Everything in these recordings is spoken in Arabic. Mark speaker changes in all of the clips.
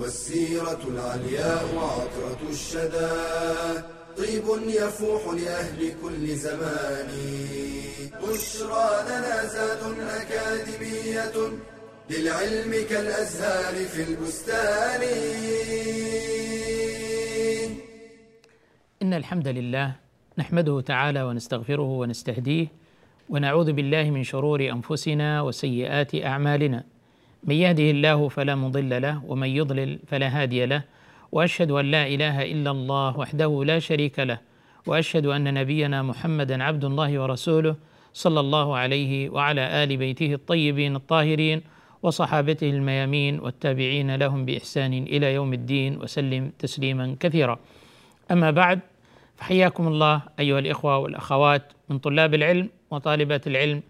Speaker 1: والسيرة العلياء عطرة الشدى. طيب يفوح لأهل كل زمان. بشرى لنا زاد أكاديمية للعلم كالأزهار في البستان.
Speaker 2: إن الحمد لله نحمده تعالى ونستغفره ونستهديه ونعوذ بالله من شرور أنفسنا وسيئات أعمالنا. من يهده الله فلا مضل له ومن يضلل فلا هادي له وأشهد أن لا إله إلا الله وحده لا شريك له وأشهد أن نبينا محمدا عبد الله ورسوله صلى الله عليه وعلى آل بيته الطيبين الطاهرين وصحابته الميامين والتابعين لهم بإحسان إلى يوم الدين وسلم تسليما كثيرا. أما بعد فحياكم الله أيها الإخوة والأخوات من طلاب العلم وطالبات العلم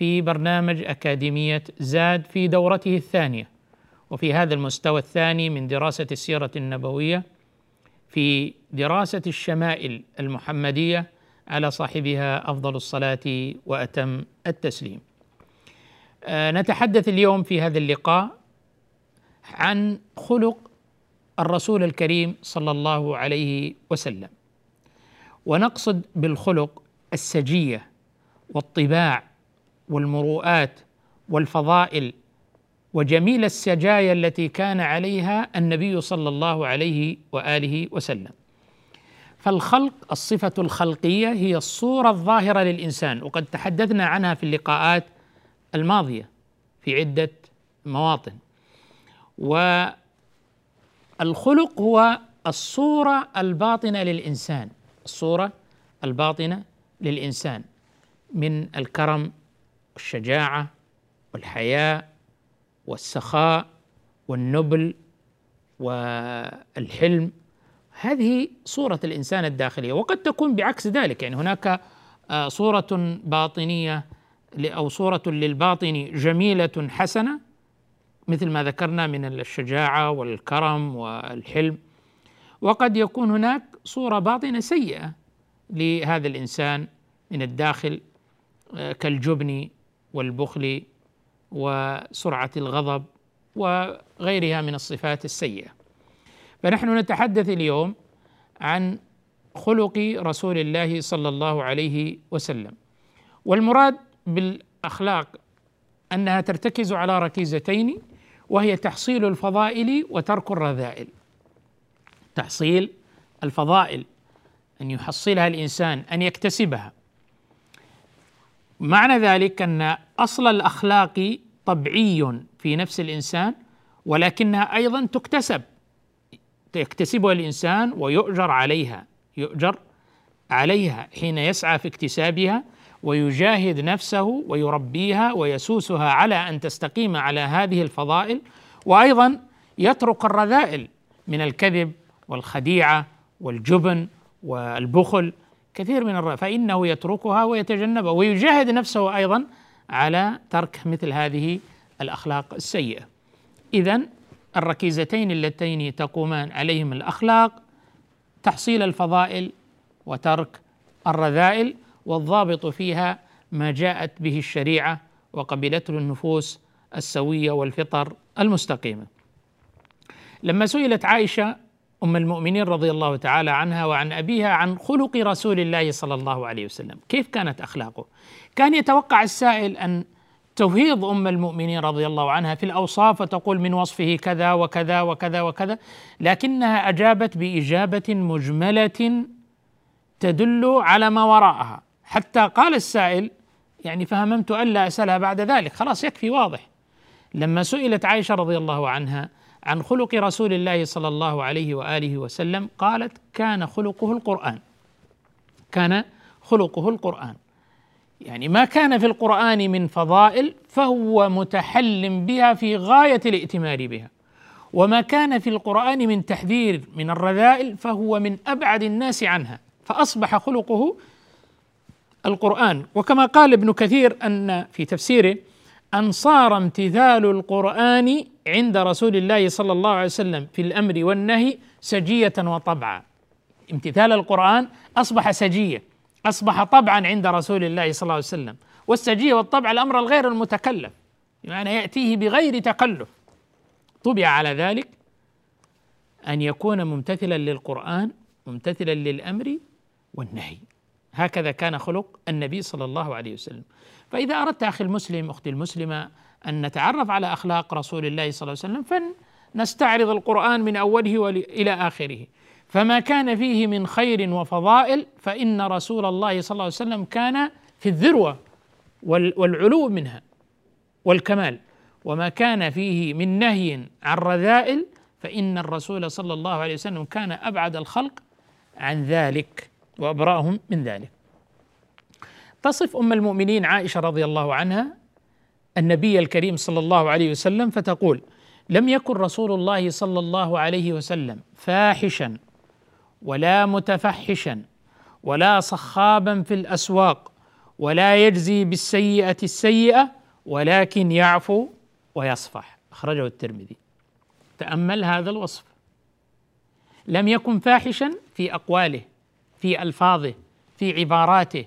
Speaker 2: في برنامج أكاديمية زاد في دورته الثانية وفي هذا المستوى الثاني من دراسة السيرة النبوية في دراسة الشمائل المحمدية على صاحبها أفضل الصلاة وأتم التسليم. آه، نتحدث اليوم في هذا اللقاء عن خلق الرسول الكريم صلى الله عليه وسلم. ونقصد بالخلق السجية والطباع والمروءات والفضائل وجميل السجايا التي كان عليها النبي صلى الله عليه وآله وسلم. فالخلق الصفة الخلقية هي الصورة الظاهرة للإنسان وقد تحدثنا عنها في اللقاءات الماضية في عدة مواطن. والخلق هو الصورة الباطنة للإنسان الصورة الباطنة للإنسان من الكرم والشجاعة والحياء والسخاء والنبل والحلم. هذه صورة الإنسان الداخلية وقد تكون بعكس ذلك. يعني هناك آه، صورة باطنية أو صورة للباطن جميلة حسنة مثل ما ذكرنا من الشجاعة والكرم والحلم. وقد يكون هناك صورة باطنة سيئة لهذا الإنسان من الداخل آه، كالجبن والبخل وسرعة الغضب وغيرها من الصفات السيئة. فنحن نتحدث اليوم عن خلق رسول الله صلى الله عليه وسلم. والمراد بالأخلاق أنها ترتكز على ركيزتين وهي تحصيل الفضائل وترك الرذائل. تحصيل الفضائل أن يحصلها الإنسان أن يكتسبها. معنى ذلك أن أصل الأخلاق طبيعي في نفس الإنسان ولكنها أيضا تكتسب يكتسبها الإنسان ويؤجر عليها يؤجر عليها حين يسعى في اكتسابها ويجاهد نفسه ويربيها ويسوسها على أن تستقيم على هذه الفضائل وأيضا يترك الرذائل من الكذب والخديعة والجبن والبخل كثير من الرذائل فإنه يتركها ويتجنبها ويجاهد نفسه أيضا على ترك مثل هذه الأخلاق السيئة اذا الركيزتين اللتين تقومان عليهم الأخلاق تحصيل الفضائل وترك الرذائل والضابط فيها ما جاءت به الشريعة وقبلته النفوس السوية والفطر المستقيمة. لما سئلت عائشة أم المؤمنين رضي الله تعالى عنها وعن أبيها عن خلق رسول الله صلى الله عليه وسلم، كيف كانت أخلاقه؟ كان يتوقع السائل أن تفيض أم المؤمنين رضي الله عنها في الأوصاف وتقول من وصفه كذا وكذا وكذا وكذا، لكنها أجابت بإجابة مجملة تدل على ما وراءها، حتى قال السائل يعني فهممت الا أسألها بعد ذلك، خلاص يكفي واضح. لما سئلت عائشة رضي الله عنها عن خلق رسول الله صلى الله عليه وآله وسلم قالت كان خلقه القرآن. كان خلقه القرآن. يعني ما كان في القرآن من فضائل فهو متحل بها في غاية الائتمار بها وما كان في القرآن من تحذير من الرذائل فهو من أبعد الناس عنها فأصبح خلقه القرآن وكما قال ابن كثير أن في تفسيره أن صار امتثال القرآن عند رسول الله صلى الله عليه وسلم في الأمر والنهي سجية وطبعا. امتثال القرآن أصبح سجية أصبح طبعا عند رسول الله صلى الله عليه وسلم. والسجية والطبع الأمر الغير المتكلف بمعنى يأتيه بغير تكلف. طبع على ذلك أن يكون ممتثلا للقرآن ممتثلا للأمر والنهي. هكذا كان خلق النبي صلى الله عليه وسلم. فإذا أردت أخي المسلم أختي المسلمة أن نتعرف على أخلاق رسول الله صلى الله عليه وسلم فنستعرض القرآن من أوله إلى آخره. فما كان فيه من خير وفضائل فإن رسول الله صلى الله عليه وسلم كان في الذروة والعلو منها والكمال. وما كان فيه من نهي عن رذائل فإن الرسول صلى الله عليه وسلم كان أبعد الخلق عن ذلك. وأبرأهم من ذلك. تصف أم المؤمنين عائشة رضي الله عنها النبي الكريم صلى الله عليه وسلم فتقول لم يكن رسول الله صلى الله عليه وسلم فاحشا ولا متفحشا ولا صخابا في الأسواق ولا يجزي بالسيئة السيئة ولكن يعفو ويصفح. أخرجه الترمذي. تأمل هذا الوصف. لم يكن فاحشا في أقواله في ألفاظه في عباراته.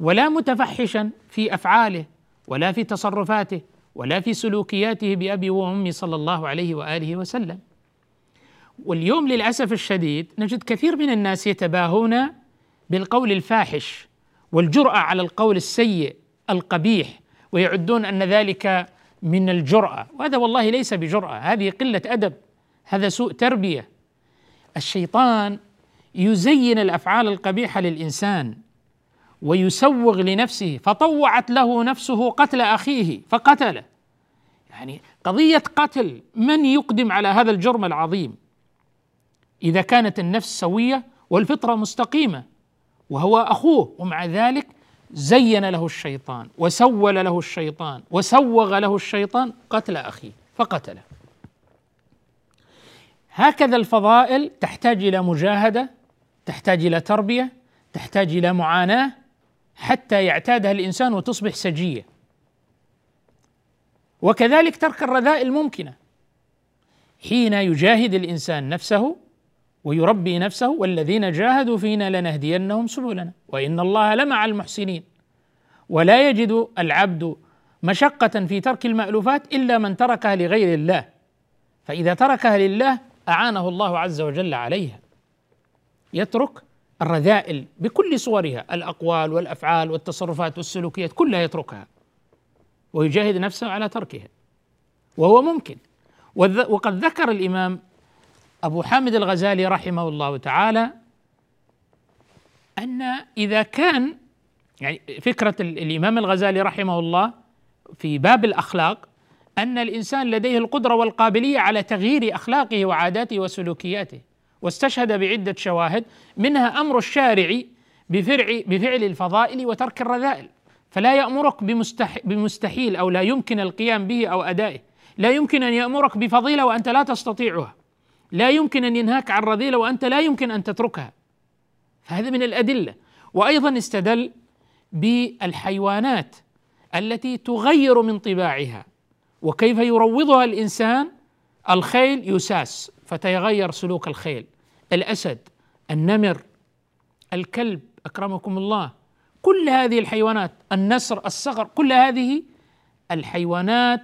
Speaker 2: ولا متفحشا في أفعاله ولا في تصرفاته ولا في سلوكياته بأبي وأمي صلى الله عليه وآله وسلم. واليوم للأسف الشديد نجد كثير من الناس يتباهون بالقول الفاحش والجرأة على القول السيء القبيح ويعدون أن ذلك من الجرأة. وهذا والله ليس بجرأة هذه قلة أدب هذا سوء تربية. الشيطان يزين الأفعال القبيحة للإنسان ويسوغ لنفسه فطوعت له نفسه قتل أخيه فقتله. يعني قضية قتل من يقدم على هذا الجرم العظيم؟ إذا كانت النفس سوية والفطرة مستقيمة وهو أخوه ومع ذلك زين له الشيطان وسول له الشيطان وسوغ له الشيطان قتل أخيه فقتله. هكذا الفضائل تحتاج إلى مجاهدة تحتاج إلى تربية تحتاج إلى معاناة حتى يعتادها الإنسان وتصبح سجية. وكذلك ترك الرذائل ممكنه حين يجاهد الإنسان نفسه ويربي نفسه والذين جاهدوا فينا لنهدينهم سبلنا. وإن الله لمع المحسنين. ولا يجد العبد مشقة في ترك المألوفات إلا من تركها لغير الله. فإذا تركها لله أعانه الله عز وجل عليها. يترك الرذائل بكل صورها الأقوال والأفعال والتصرفات والسلوكيات كلها يتركها. ويجاهد نفسه على تركها. وهو ممكن. وقد ذكر الإمام أبو حامد الغزالي رحمه الله تعالى أن إذا كان يعني فكرة الإمام الغزالي رحمه الله في باب الأخلاق أن الإنسان لديه القدرة والقابلية على تغيير أخلاقه وعاداته وسلوكياته. واستشهد بعدة شواهد منها أمر الشارع بفرع بفعل الفضائل وترك الرذائل. فلا يأمرك بمستحيل أو لا يمكن القيام به أو أدائه. لا يمكن أن يأمرك بفضيلة وأنت لا تستطيعها. لا يمكن أن ينهاك عن رذيلة وأنت لا يمكن أن تتركها. فهذا من الأدلة. وأيضا استدل بالحيوانات التي تغير من طباعها. وكيف يروضها الإنسان؟ الخيل يساس فتيغير سلوك الخيل. الأسد النمر الكلب أكرمكم الله. كل هذه الحيوانات النسر الصقر كل هذه الحيوانات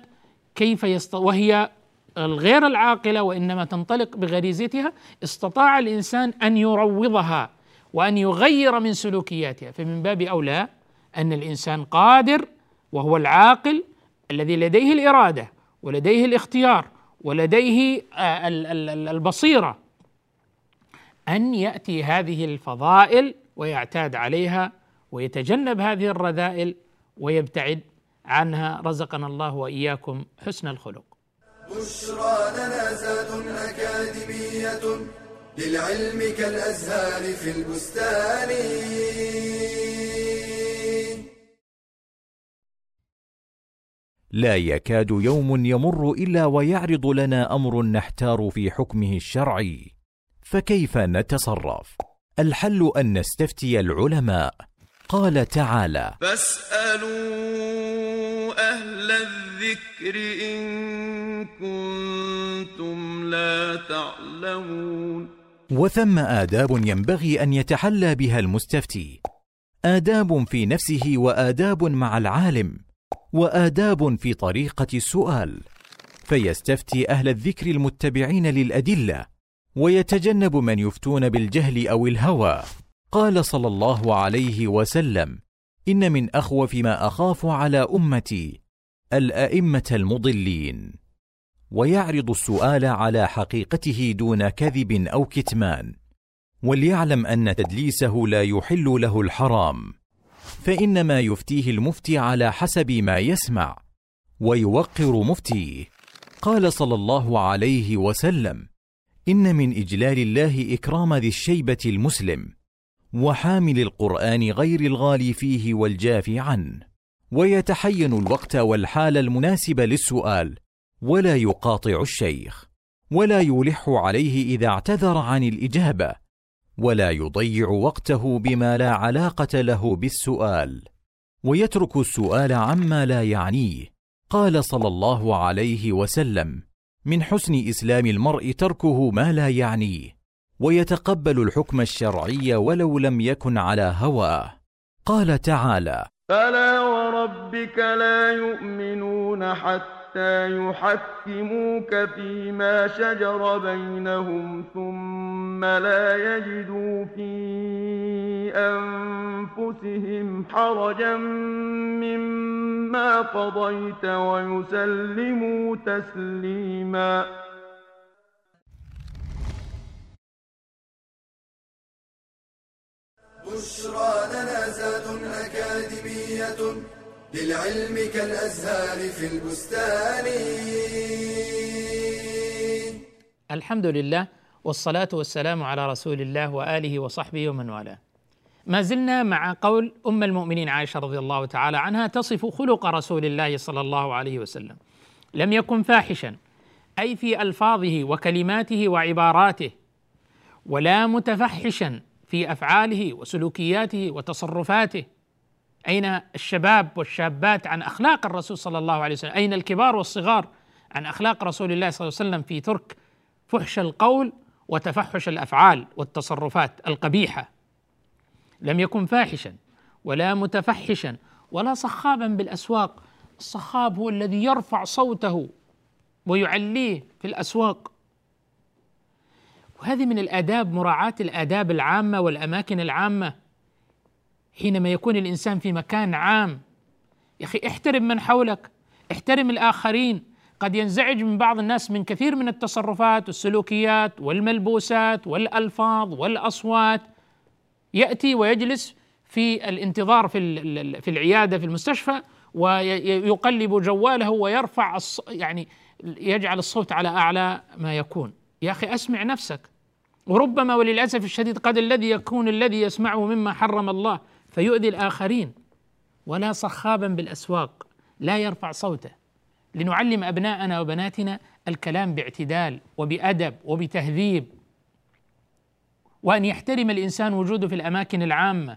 Speaker 2: كيف يست... وهي الغير العاقلة وإنما تنطلق بغريزتها استطاع الإنسان أن يروضها وأن يغير من سلوكياتها. فمن باب أولى أن الإنسان قادر وهو العاقل الذي لديه الإرادة ولديه الاختيار ولديه آه، البصيرة أن يأتي هذه الفضائل ويعتاد عليها ويتجنب هذه الرذائل ويبتعد عنها. رزقنا الله وإياكم حسن الخلق.
Speaker 1: بشرى لنا زاد أكاديمية للعلم كالأزهار في البستان.
Speaker 3: لا يكاد يوم يمر إلا ويعرض لنا أمر نحتار في حكمه الشرعي. فكيف نتصرف؟ الحل أن نستفتي العلماء. قال تعالى
Speaker 4: فاسألوا أهل الذكر إن كنتم لا تعلمون.
Speaker 3: وثم آداب ينبغي أن يتحلى بها المستفتي. آداب في نفسه وآداب مع العالم وآداب في طريقة السؤال فيستفتي أهل الذكر المتبعين للأدلة ويتجنب من يفتون بالجهل أو الهوى. قال صلى الله عليه وسلم إن من أخوف ما أخاف على أمتي الأئمة المضلين. ويعرض السؤال على حقيقته دون كذب أو كتمان وليعلم أن تدليسه لا يحل له الحرام. فانما يفتيه المفتي على حسب ما يسمع ويوقر مفتيه. قال صلى الله عليه وسلم إن من إجلال الله إكرام ذي الشيبة المسلم وحامل القرآن غير الغالي فيه والجاف عنه ويتحين الوقت والحال المناسب للسؤال ولا يقاطع الشيخ ولا يلح عليه إذا اعتذر عن الإجابة ولا يضيع وقته بما لا علاقة له بالسؤال ويترك السؤال عما لا يعنيه قال صلى الله عليه وسلم من حسن إسلام المرء تركه ما لا يعنيه ويتقبل الحكم الشرعي ولو لم يكن على هواه قال تعالى
Speaker 4: فلا وربك لا يؤمنون حتى حتى يحكموك فيما شجر بينهم ثم لا يجدوا في أنفسهم حرجا مما قضيت ويسلموا تسليما
Speaker 1: بشرى لنا زاد أكاديمية للعلم كالأزهار في البستان.
Speaker 2: الحمد لله والصلاة والسلام على رسول الله وآله وصحبه ومن والاه. ما زلنا مع قول أم المؤمنين عائشة رضي الله تعالى عنها تصف خلق رسول الله صلى الله عليه وسلم. لم يكن فاحشا أي في ألفاظه وكلماته وعباراته ولا متفحشا في أفعاله وسلوكياته وتصرفاته. أين الشباب والشابات عن أخلاق الرسول صلى الله عليه وسلم؟ أين الكبار والصغار عن أخلاق رسول الله صلى الله عليه وسلم في ترك فحش القول وتفحش الأفعال والتصرفات القبيحة؟ لم يكن فاحشا ولا متفحشا ولا صخابا بالأسواق. الصخاب هو الذي يرفع صوته ويعليه في الأسواق. وهذه من الآداب مراعاة الآداب العامة والأماكن العامة. حينما يكون الإنسان في مكان عام. يا أخي احترم من حولك احترم الآخرين. قد ينزعج من بعض الناس من كثير من التصرفات والسلوكيات والملبوسات والألفاظ والأصوات. يأتي ويجلس في الانتظار في في العيادة في المستشفى ويقلب جواله ويرفع يعني يجعل الصوت على أعلى ما يكون. يا أخي أسمع نفسك. وربما وللأسف الشديد قد الذي يكون الذي يسمعه مما حرم الله. فيؤذي الآخرين ولا صخابا بالأسواق لا يرفع صوته. لنعلم أبناءنا وبناتنا الكلام باعتدال وبأدب وبتهذيب. وأن يحترم الإنسان وجوده في الأماكن العامة.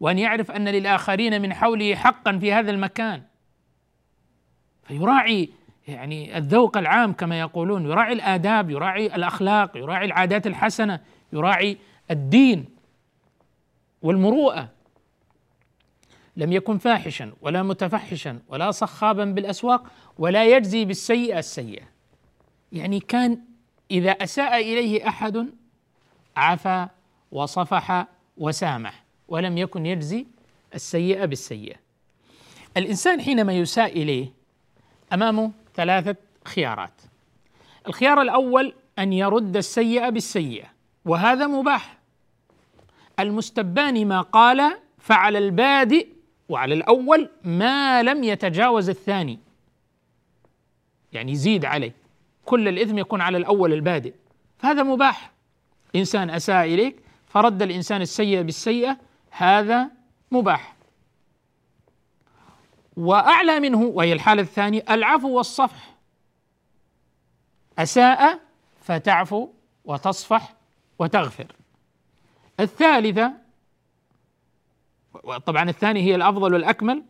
Speaker 2: وأن يعرف أن للآخرين من حوله حقا في هذا المكان. فيراعي يعني الذوق العام كما يقولون. يراعي الآداب يراعي الأخلاق يراعي العادات الحسنة يراعي الدين والمروءة. لم يكن فاحشا ولا متفحشا ولا صخابا بالأسواق ولا يجزي بالسيئة السيئة. يعني كان إذا أساء إليه أحد عفا وصفح وسامح ولم يكن يجزي السيئة بالسيئة. الإنسان حينما يساء إليه أمامه ثلاثة خيارات. الخيار الأول أن يرد السيئة بالسيئة وهذا مباح. المستبان ما قال فعل البادئ وعلى الأول ما لم يتجاوز الثاني. يعني يزيد عليه. كل الإثم يكون على الأول البادئ. فهذا مباح. إنسان أساء إليك فرد الإنسان السيئة بالسيئة هذا مباح. وأعلى منه وهي الحالة الثانية العفو والصفح. أساء فتعفو وتصفح وتغفر. الثالثة طبعا الثاني هي الأفضل والأكمل.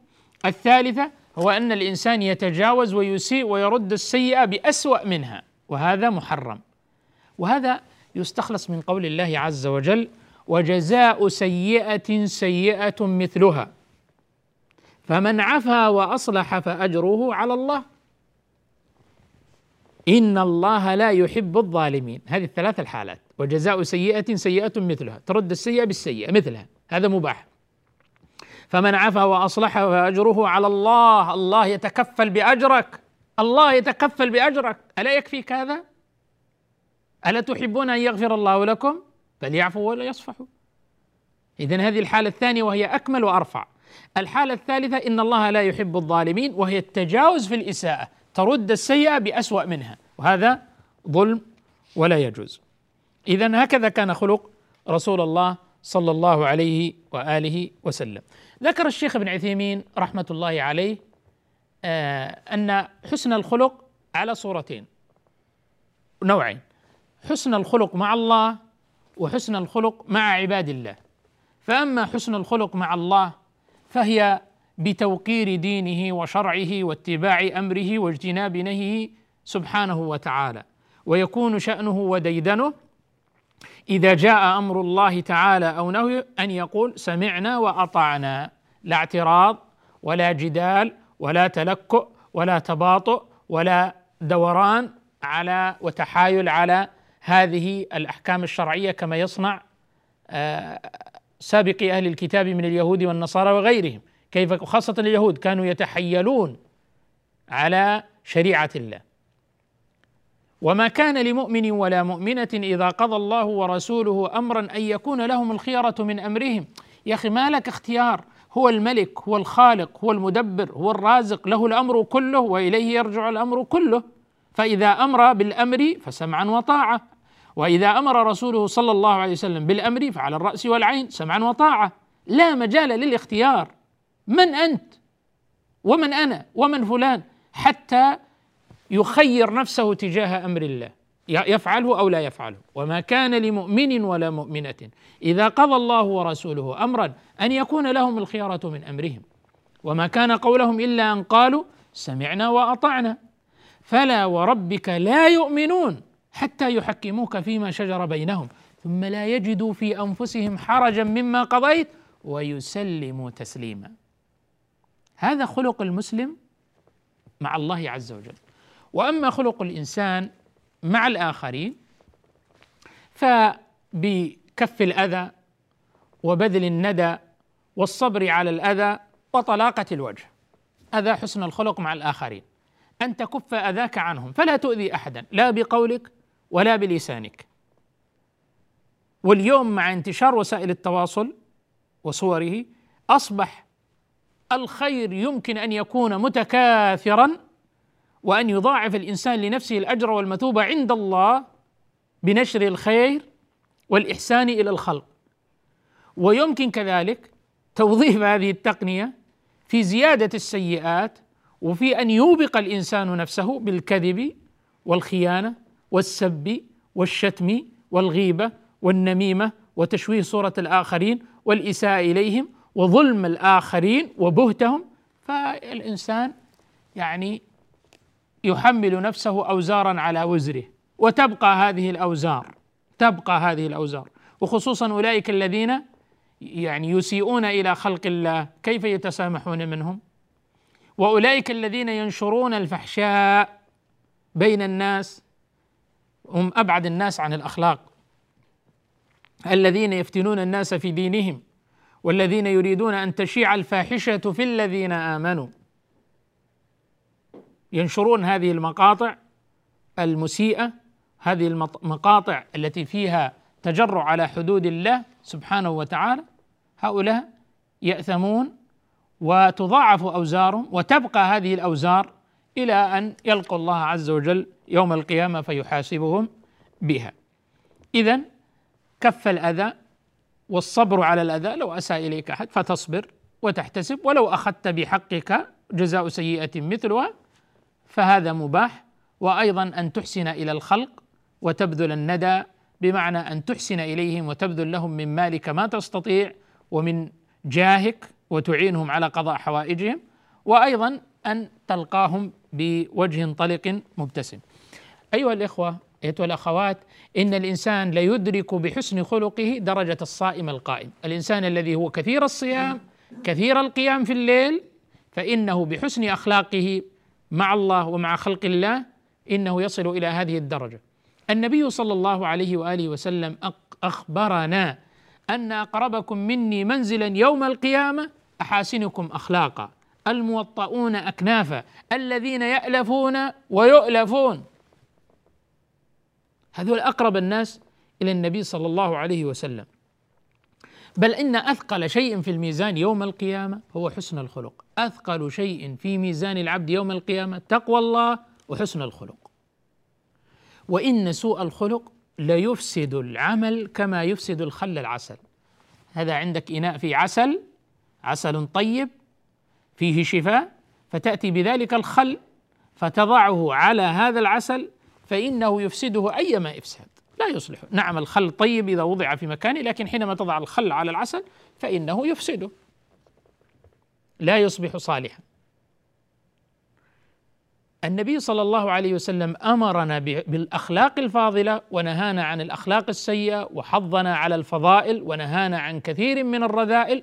Speaker 2: الثالثة هو أن الإنسان يتجاوز ويسيء ويرد السيئة بأسوأ منها وهذا محرم. وهذا يستخلص من قول الله عز وجل وجزاء سيئة سيئة مثلها فمن عفا وأصلح فأجره على الله. إن الله لا يحب الظالمين. هذه الثلاث الحالات. وجزاء سيئة سيئة مثلها ترد السيئة بالسيئة مثلها هذا مباح. فمن عفا وأصلح فأجره على الله. الله يتكفل بأجرك. الله يتكفل بأجرك. ألا يكفيك هذا ألا تحبون أن يغفر الله لكم؟ فليعفوا ولا يصفحوا اذا هذه الحالة الثانية وهي أكمل وأرفع. الحالة الثالثة إن الله لا يحب الظالمين وهي التجاوز في الإساءة. ترد السيئة بأسوأ منها. وهذا ظلم ولا يجوز. اذا هكذا كان خلق رسول الله صلى الله عليه وآله وسلم. ذكر الشيخ ابن عثيمين رحمه الله عليه آه أن حسن الخلق على صورتين نوعين حسن الخلق مع الله وحسن الخلق مع عباد الله. فأما حسن الخلق مع الله فهي بتوقير دينه وشرعه واتباع أمره واجتناب نهيه سبحانه وتعالى ويكون شأنه وديدنه إذا جاء أمر الله تعالى أو نهي أن يقول سمعنا وأطعنا. لا اعتراض ولا جدال ولا تلكؤ ولا تباطؤ ولا دوران على وتحايل على هذه الأحكام الشرعية كما يصنع آه، سابقي أهل الكتاب من اليهود والنصارى وغيرهم. كيف؟ خاصة اليهود كانوا يتحيلون على شريعة الله. وما كان لمؤمن ولا مؤمنة إذا قضى الله ورسوله أمرا أن يكون لهم الخيره من أمرهم. يا أخي ما لك اختيار؟ هو الملك هو الخالق هو المدبر هو الرازق له الأمر كله وإليه يرجع الأمر كله. فإذا أمر بالأمر فسمعا وطاعة. وإذا أمر رسوله صلى الله عليه وسلم بالأمر فعلى الرأس والعين سمعا وطاعة. لا مجال للاختيار. من أنت؟ ومن أنا؟ ومن فلان؟ حتى يخير نفسه تجاه أمر الله يفعله أو لا يفعله. وما كان لمؤمن ولا مؤمنة. إذا قضى الله ورسوله أمرا أن يكون لهم الخيره من أمرهم. وما كان قولهم إلا أن قالوا سمعنا وأطعنا. فلا وربك لا يؤمنون حتى يحكموك فيما شجر بينهم. ثم لا يجدوا في أنفسهم حرجا مما قضيت ويسلموا تسليما. هذا خلق المسلم مع الله عز وجل. وأما خلق الإنسان مع الآخرين فبكف الأذى وبذل الندى والصبر على الأذى وطلاقة الوجه. هذا حسن الخلق مع الآخرين. أن تكف أذاك عنهم فلا تؤذي أحدا لا بقولك ولا بلسانك. واليوم مع انتشار وسائل التواصل وصوره أصبح الخير يمكن أن يكون متكاثرا وأن يضاعف الإنسان لنفسه الأجر والمثوبة عند الله بنشر الخير والإحسان إلى الخلق. ويمكن كذلك توظيف هذه التقنية في زيادة السيئات وفي أن يوبق الإنسان نفسه بالكذب والخيانة والسب والشتم والغيبة والنميمة وتشويه صورة الآخرين والإساءة إليهم وظلم الآخرين وبهتهم. فالإنسان يعني يحمل نفسه أوزارا على وزره. وتبقى هذه الأوزار تبقى هذه الأوزار. وخصوصا أولئك الذين يعني يسيئون إلى خلق الله. كيف يتسامحون منهم؟ وأولئك الذين ينشرون الفحشاء بين الناس هم أبعد الناس عن الأخلاق. الذين يفتنون الناس في دينهم والذين يريدون أن تشيع الفاحشة في الذين آمنوا. ينشرون هذه المقاطع المسيئة هذه المقاطع التي فيها تجرع على حدود الله سبحانه وتعالى. هؤلاء يأثمون وتضاعف أوزارهم وتبقى هذه الأوزار إلى أن يلقوا الله عز وجل يوم القيامة فيحاسبهم بها. اذا كف الأذى والصبر على الأذى لو اساء إليك أحد فتصبر وتحتسب ولو أخذت بحقك جزاء سيئة مثلها فهذا مباح وأيضا أن تحسن إلى الخلق وتبذل الندى بمعنى أن تحسن إليهم وتبذل لهم من مالك ما تستطيع ومن جاهك وتعينهم على قضاء حوائجهم وأيضا أن تلقاهم بوجه طلق مبتسم. أيها الإخوة أيتها الأخوات إن الإنسان ليدرك بحسن خلقه درجة الصائم القائم، الإنسان الذي هو كثير الصيام كثير القيام في الليل فإنه بحسن أخلاقه مع الله ومع خلق الله إنه يصل إلى هذه الدرجة. النبي صلى الله عليه وآله وسلم أخبرنا أن أقربكم مني منزلا يوم القيامة أحاسنكم اخلاقا. الموطؤون اكنافا الذين يألفون ويؤلفون. هذول أقرب الناس إلى النبي صلى الله عليه وسلم. بل إن أثقل شيء في الميزان يوم القيامة هو حسن الخلق. أثقل شيء في ميزان العبد يوم القيامة تقوى الله وحسن الخلق. وإن سوء الخلق ليفسد العمل كما يفسد الخل العسل. هذا عندك إناء فيه عسل عسل طيب فيه شفاء فتأتي بذلك الخل فتضعه على هذا العسل فإنه يفسده أيما إفساد. لا يصلح. نعم الخل طيب إذا وضع في مكانه لكن حينما تضع الخل على العسل فإنه يفسده لا يصبح صالحا. النبي صلى الله عليه وسلم أمرنا بالأخلاق الفاضلة ونهانا عن الأخلاق السيئة وحضنا على الفضائل ونهانا عن كثير من الرذائل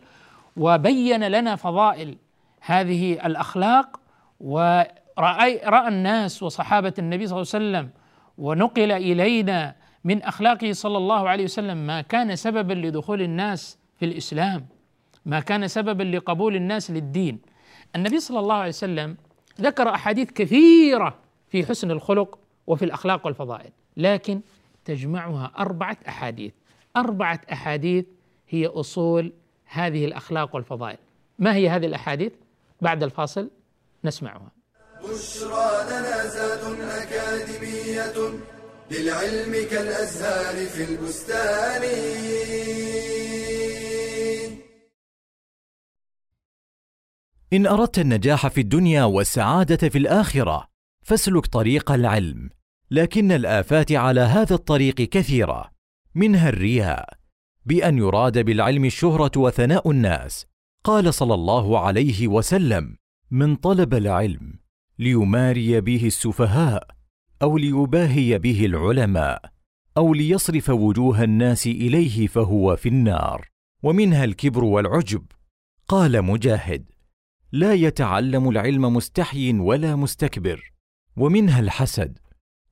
Speaker 2: وبين لنا فضائل هذه الأخلاق. ورأي رأى الناس وصحابة النبي صلى الله عليه وسلم ونقل إلينا من أخلاقه صلى الله عليه وسلم ما كان سببا لدخول الناس في الإسلام ما كان سببا لقبول الناس للدين. النبي صلى الله عليه وسلم ذكر أحاديث كثيرة في حسن الخلق وفي الأخلاق والفضائل لكن تجمعها أربعة أحاديث. أربعة أحاديث هي أصول هذه الأخلاق والفضائل. ما هي هذه الأحاديث؟ بعد الفاصل نسمعها.
Speaker 1: بشرى لنا زاد أكاديمية للعلم كالأزهار في البستان.
Speaker 3: إن أردت النجاح في الدنيا والسعادة في الآخرة فاسلك طريق العلم لكن الآفات على هذا الطريق كثيرة. منها الرياء بأن يراد بالعلم الشهرة وثناء الناس. قال صلى الله عليه وسلم من طلب العلم ليماري به السفهاء أو ليباهي به العلماء أو ليصرف وجوه الناس إليه فهو في النار ومنها الكبر والعجب. قال مجاهد لا يتعلم العلم مستحي ولا مستكبر ومنها الحسد.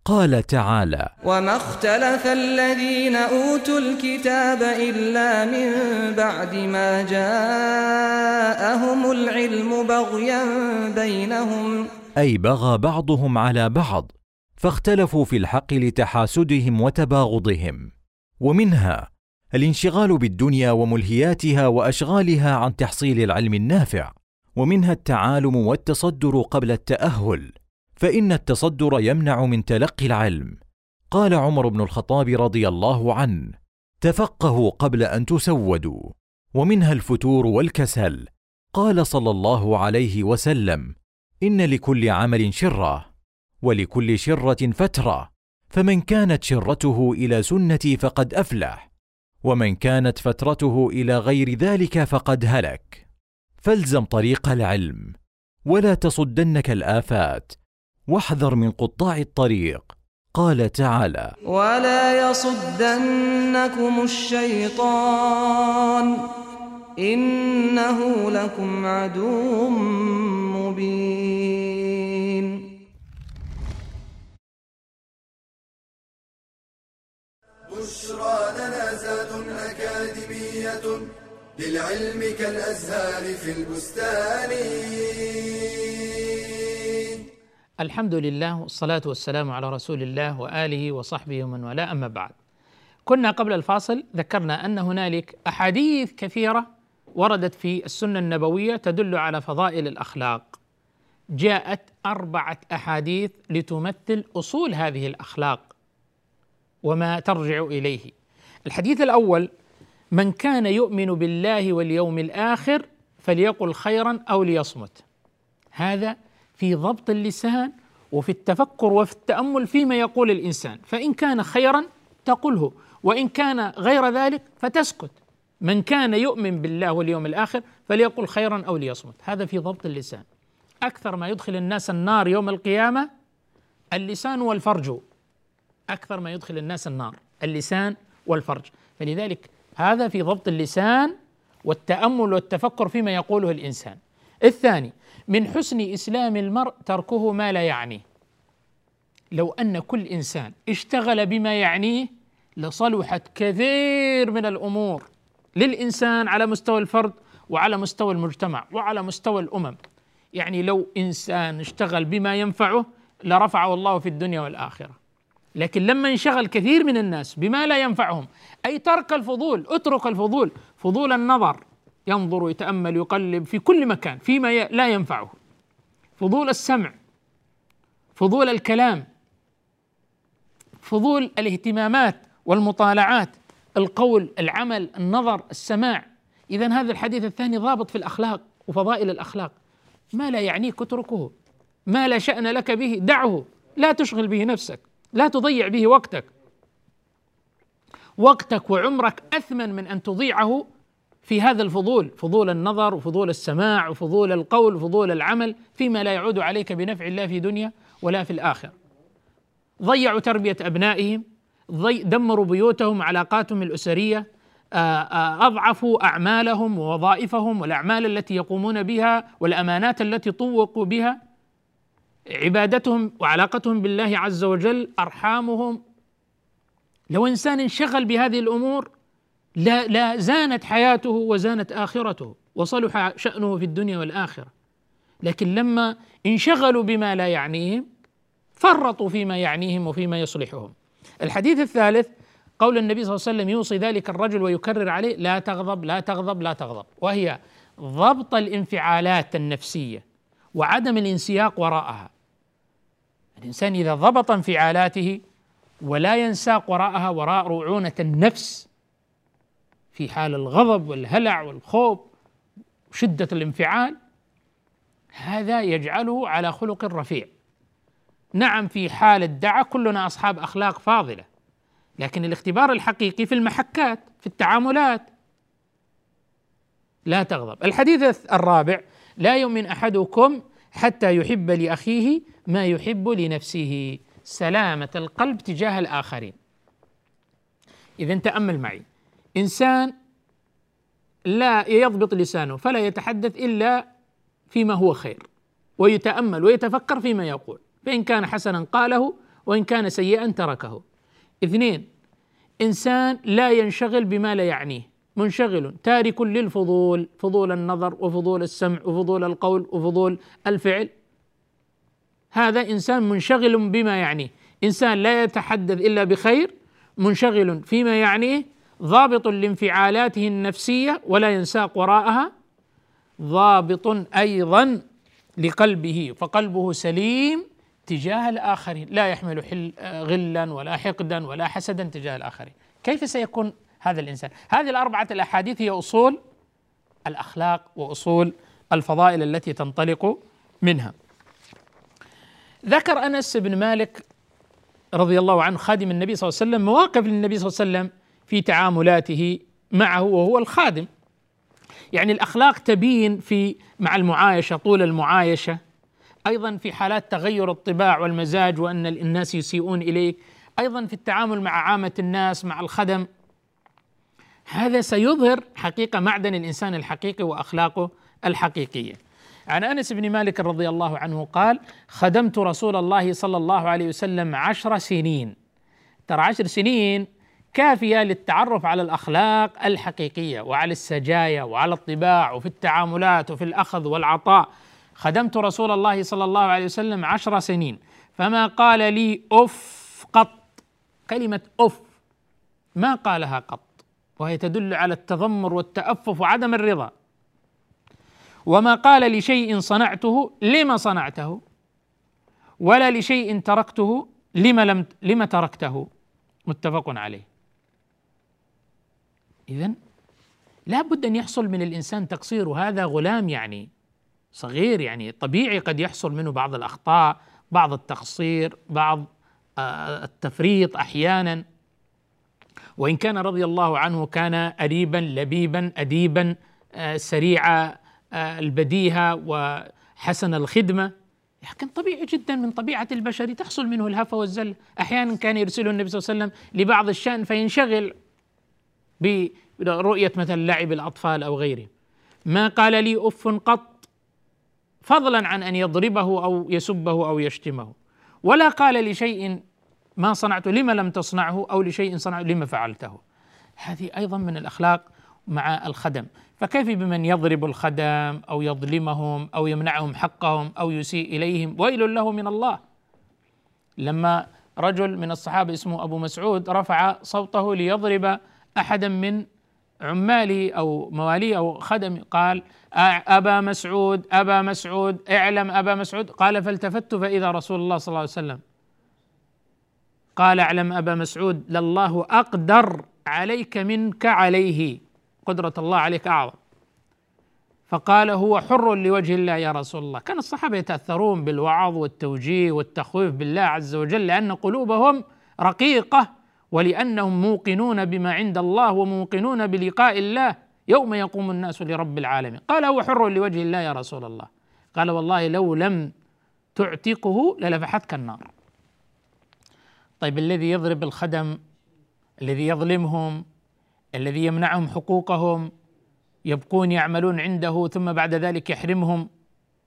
Speaker 3: قال تعالى
Speaker 5: وما اختلف الذين أوتوا الكتاب إلا من بعد ما جاءهم العلم بغيا بينهم.
Speaker 3: أي بغى بعضهم على بعض فاختلفوا في الحق لتحاسدهم وتباغضهم. ومنها الانشغال بالدنيا وملهياتها وأشغالها عن تحصيل العلم النافع. ومنها التعالم والتصدر قبل التأهل. فإن التصدر يمنع من تلقي العلم. قال عمر بن الخطاب رضي الله عنه تفقهوا قبل أن تسودوا. ومنها الفتور والكسل. قال صلى الله عليه وسلم إن لكل عمل شرة. ولكل شرة فترة. فمن كانت شرته إلى سنتي فقد أفلح ومن كانت فترته إلى غير ذلك فقد هلك. فالزم طريق العلم ولا تصدنك الآفات. واحذر من قطاع الطريق. قال تعالى
Speaker 5: ولا يصدنكم الشيطان إنه لكم عدو مبين.
Speaker 1: لنا زاد أكاديمية للعلم كالأزهار في البستان.
Speaker 2: الحمد لله والصلاة والسلام على رسول الله وآله وصحبه ومن والاه أما بعد. كنا قبل الفاصل ذكرنا أن هنالك أحاديث كثيرة وردت في السنة النبوية تدل على فضائل الأخلاق. جاءت أربعة أحاديث لتمثل أصول هذه الأخلاق. وما ترجع إليه. الحديث الأول من كان يؤمن بالله واليوم الآخر فليقل خيرا أو ليصمت. هذا في ضبط اللسان وفي التفكر وفي التأمل فيما يقول الإنسان. فإن كان خيرا تقله وإن كان غير ذلك فتسكت. من كان يؤمن بالله واليوم الآخر فليقل خيرا أو ليصمت. هذا في ضبط اللسان. أكثر ما يدخل الناس النار يوم القيامة اللسان والفرج. أكثر ما يدخل الناس النار اللسان والفرج. فلذلك هذا في ضبط اللسان والتأمل والتفكر فيما يقوله الإنسان. الثاني من حسن إسلام المرء تركه ما لا يعنيه. لو أن كل إنسان اشتغل بما يعنيه لصلحت كثير من الأمور للإنسان على مستوى الفرد وعلى مستوى المجتمع وعلى مستوى الأمم. يعني لو إنسان اشتغل بما ينفعه لرفعه الله في الدنيا والآخرة. لكن لما انشغل كثير من الناس بما لا ينفعهم أي ترك الفضول اترك الفضول فضول النظر ينظر يتامل يقلب في كل مكان فيما لا ينفعه. فضول السمع فضول الكلام فضول الاهتمامات والمطالعات القول العمل النظر السماع. اذا هذا الحديث الثاني ضابط في الأخلاق وفضائل الأخلاق. ما لا يعنيك اتركه. ما لا شأن لك به دعه. لا تشغل به نفسك. لا تضيع به وقتك. وقتك وعمرك أثمن من أن تضيعه في هذا الفضول فضول النظر وفضول السماع وفضول القول وفضول العمل فيما لا يعود عليك بنفع الله في دنيا ولا في الآخرة. ضيعوا تربية أبنائهم دمروا بيوتهم علاقاتهم الأسرية أضعفوا أعمالهم ووظائفهم والأعمال التي يقومون بها والأمانات التي طوقوا بها. عبادتهم وعلاقتهم بالله عز وجل أرحامهم. لو إنسان انشغل بهذه الأمور لا لا زانت حياته وزانت آخرته وصلح شأنه في الدنيا والآخرة. لكن لما انشغلوا بما لا يعنيهم فرطوا فيما يعنيهم وفيما يصلحهم. الحديث الثالث قول النبي صلى الله عليه وسلم يوصي ذلك الرجل ويكرر عليه لا تغضب لا تغضب لا تغضب. وهي ضبط الانفعالات النفسية. وعدم الانسياق وراءها. الإنسان إذا ضبط انفعالاته ولا ينساق وراءها وراء رعونة النفس في حال الغضب والهلع والخوف وشدة الانفعال هذا يجعله على خلق رفيع. نعم في حال الدعاء كلنا أصحاب أخلاق فاضلة لكن الاختبار الحقيقي في المحكات في التعاملات لا تغضب. الحديث الرابع لا يؤمن أحدكم حتى يحب لأخيه ما يحب لنفسه. سلامة القلب تجاه الآخرين. إذا تأمل معي. إنسان لا يضبط لسانه فلا يتحدث إلا فيما هو خير ويتأمل ويتفكر فيما يقول فإن كان حسنا قاله وإن كان سيئا تركه. اثنين إنسان لا ينشغل بما لا يعنيه. منشغل تارك للفضول فضول النظر وفضول السمع وفضول القول وفضول الفعل. هذا إنسان منشغل بما يعنيه. إنسان لا يتحدث إلا بخير منشغل فيما يعنيه ضابط لانفعالاته النفسية ولا ينساق وراءها ضابط أيضا لقلبه فقلبه سليم تجاه الآخرين. لا يحمل غلا ولا حقدا ولا حسدا تجاه الآخرين. كيف سيكون هذا الإنسان. هذه الأربعة الأحاديث هي أصول الأخلاق وأصول الفضائل التي تنطلق منها. ذكر أنس بن مالك رضي الله عنه خادم النبي صلى الله عليه وسلم مواقف للنبي صلى الله عليه وسلم في تعاملاته معه وهو الخادم. يعني الأخلاق تبين في مع المعايشة طول المعايشة. أيضا في حالات تغير الطباع والمزاج وأن الناس يسيئون اليك أيضا في التعامل مع عامة الناس مع الخدم. هذا سيظهر حقيقة معدن الإنسان الحقيقي وأخلاقه الحقيقية. عن أنس بن مالك رضي الله عنه قال خدمت رسول الله صلى الله عليه وسلم عشر سنين. ترى عشر سنين كافية للتعرف على الأخلاق الحقيقية وعلى السجايا وعلى الطباع وفي التعاملات وفي الأخذ والعطاء. خدمت رسول الله صلى الله عليه وسلم عشر سنين. فما قال لي أف قط. كلمة أف ما قالها قط؟ وهي تدل على التذمر والتأفف وعدم الرضا. وما قال لشيء صنعته لما صنعته؟ ولا لشيء تركته لما لم لما تركته؟ متفق عليه. إذا لا بد أن يحصل من الإنسان تقصير وهذا غلام يعني صغير يعني طبيعي قد يحصل منه بعض الأخطاء بعض التقصير بعض آه، التفريط أحيانا. وإن كان رضي الله عنه كان أريبا لبيبا أديبا آه، سريع آه، البديهة وحسن الخدمة. لكن طبيعي جدا من طبيعة البشر تحصل منه الهفة والزل. أحيانا كان يرسله النبي صلى الله عليه وسلم لبعض الشأن فينشغل برؤية مثلا لعب الأطفال أو غيره. ما قال لي أف قط فضلا عن أن يضربه أو يسبه أو يشتمه. ولا قال لشيء ما صنعته لما لم تصنعه أو لشيء صنعه لما فعلته. هذه أيضا من الأخلاق مع الخدم. فكيف بمن يضرب الخدم أو يظلمهم أو يمنعهم حقهم أو يسيء إليهم؟ ويل له من الله. لما رجل من الصحابة اسمه أبو مسعود رفع صوته ليضرب احدا من عماله أو مواليه أو خدم قال أبا مسعود أبا مسعود اعلم أبا مسعود. قال فالتفت فإذا رسول الله صلى الله عليه وسلم. قال أعلم أبا مسعود لله أقدر عليك منك عليه. قدرة الله عليك أعظم. فقال هو حر لوجه الله يا رسول الله. كان الصحابة يتأثرون بالوعظ والتوجيه والتخويف بالله عز وجل لأن قلوبهم رقيقة ولأنهم موقنون بما عند الله وموقنون بلقاء الله. يوم يقوم الناس لرب العالمين. قال هو حر لوجه الله يا رسول الله. قال والله لو لم تعتقه للفحتك النار. طيب الذي يضرب الخدم الذي يظلمهم الذي يمنعهم حقوقهم يبقون يعملون عنده ثم بعد ذلك يحرمهم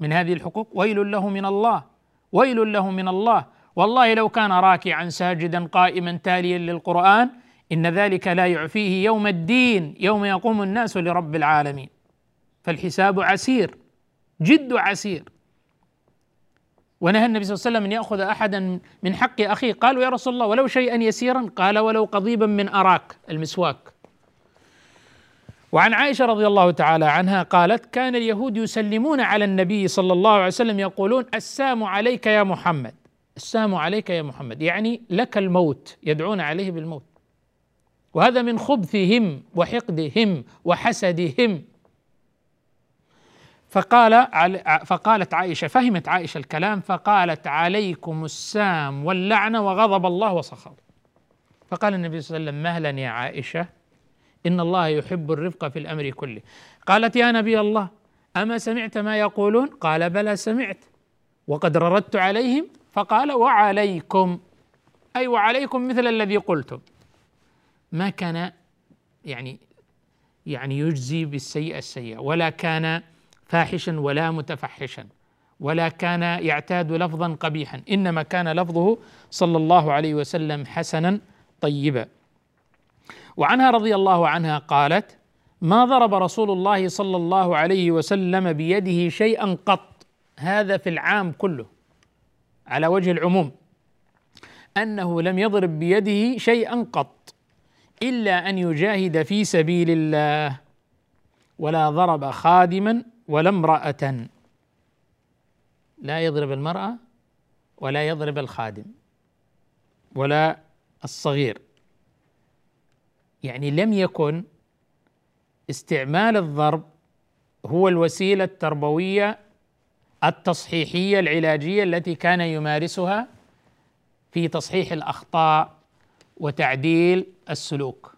Speaker 2: من هذه الحقوق؟ ويل له من الله ويل له من الله. والله لو كان راكعا ساجدا قائما تاليا للقرآن إن ذلك لا يعفيه يوم الدين يوم يقوم الناس لرب العالمين. فالحساب عسير جد عسير. ونهى النبي صلى الله عليه وسلم أن يأخذ أحدا من حق أخيه. قالوا يا رسول الله ولو شيئا يسيرا قال ولو قضيبا من أراك المسواك. وعن عائشة رضي الله تعالى عنها قالت كان اليهود يسلمون على النبي صلى الله عليه وسلم يقولون السام عليك يا محمد. السام عليك يا محمد. يعني لك الموت يدعون عليه بالموت. وهذا من خبثهم وحقدهم وحسدهم. فقال فقالت عائشة فهمت عائشة الكلام فقالت عليكم السام واللعنه وغضب الله وسخط فقال النبي صلى الله عليه وسلم مهلا يا عائشة إن الله يحب الرفق في الأمر كله. قالت يا نبي الله أما سمعت ما يقولون؟ قال بلى سمعت. وقد رددت عليهم؟ فقال وعليكم. أي وعليكم مثل الذي قلتم. ما كان يعني يعني يجزي بالسيئة السيئة ولا كان فاحشا ولا متفحشا ولا كان يعتاد لفظا قبيحا. إنما كان لفظه صلى الله عليه وسلم حسنا طيبا. وعنها رضي الله عنها قالت ما ضرب رسول الله صلى الله عليه وسلم بيده شيئا قط. هذا في العام كله على وجه العموم. أنه لم يضرب بيده شيئا قط إلا أن يجاهد في سبيل الله. ولا ضرب خادما ولا امرأة. لا يضرب المرأة ولا يضرب الخادم ولا الصغير. يعني لم يكن استعمال الضرب هو الوسيلة التربوية التصحيحية العلاجية التي كان يمارسها في تصحيح الأخطاء وتعديل السلوك.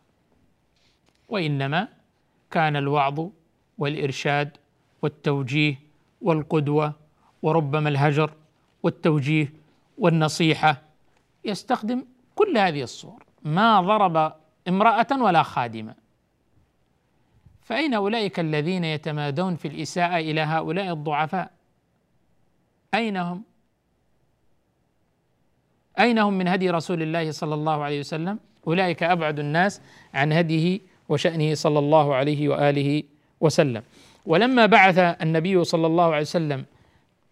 Speaker 2: وإنما كان الوعظ والإرشاد والتوجيه والقدوة وربما الهجر والتوجيه والنصيحة. يستخدم كل هذه الصور. ما ضرب امرأة ولا خادمة. فأين أولئك الذين يتمادون في الإساءة إلى هؤلاء الضعفاء؟ أين هم؟ أين هم من هدي رسول الله صلى الله عليه وسلم؟ أولئك أبعد الناس عن هديه وشأنه صلى الله عليه وآله وسلم. ولما بعث النبي صلى الله عليه وسلم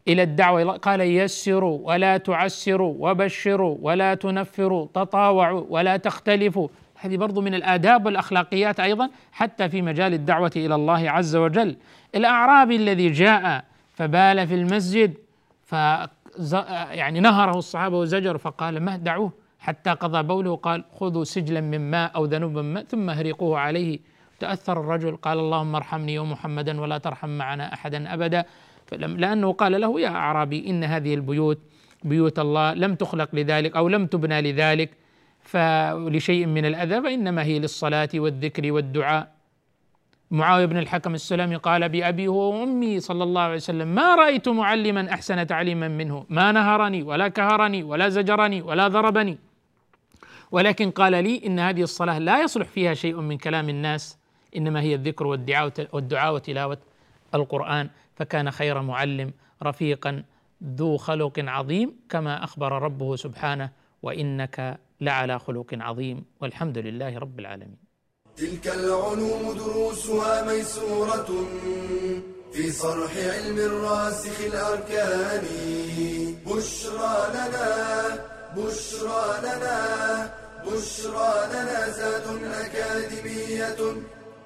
Speaker 2: إلى الدعوة قال يسروا ولا تعسروا وبشروا ولا تنفروا تطاوعوا ولا تختلفوا. هذه برضو من الآداب والأخلاقيات أيضا حتى في مجال الدعوة إلى الله عز وجل. الأعرابي الذي جاء فبال في المسجد ف يعني نهره الصحابة وزجر فقال ما دعوه؟ حتى قضى بوله قال خذوا سجلا من ماء أو ذنوبا من ماء ثم اهرقوه عليه. تأثر الرجل قال اللهم ارحمني ومحمدا ولا ترحم معنا أحدا أبدا. لأنه قال له يا أعرابي إن هذه البيوت بيوت الله لم تخلق لذلك أو لم تبنى لذلك فلشيء من الأذى فإنما هي للصلاة والذكر والدعاء. معاوية بن الحكم السلمي قال بأبي وأمي صلى الله عليه وسلم ما رأيت معلما أحسن تعليما منه ما نهرني ولا كهرني ولا زجرني ولا ضربني. ولكن قال لي إن هذه الصلاة لا يصلح فيها شيء من كلام الناس إنما هي الذكر والدعاء والدعاء وتلاوة القرآن. فكان خير معلم رفيقا ذو خلق عظيم كما أخبر ربه سبحانه وإنك لعلى خلق عظيم. والحمد لله رب العالمين.
Speaker 1: تلك العلوم دروسها ميسورة في صرح علم الراسخ الأركان. بشرى لنا بشرى لنا بشرى لنا زاد أكاديمية.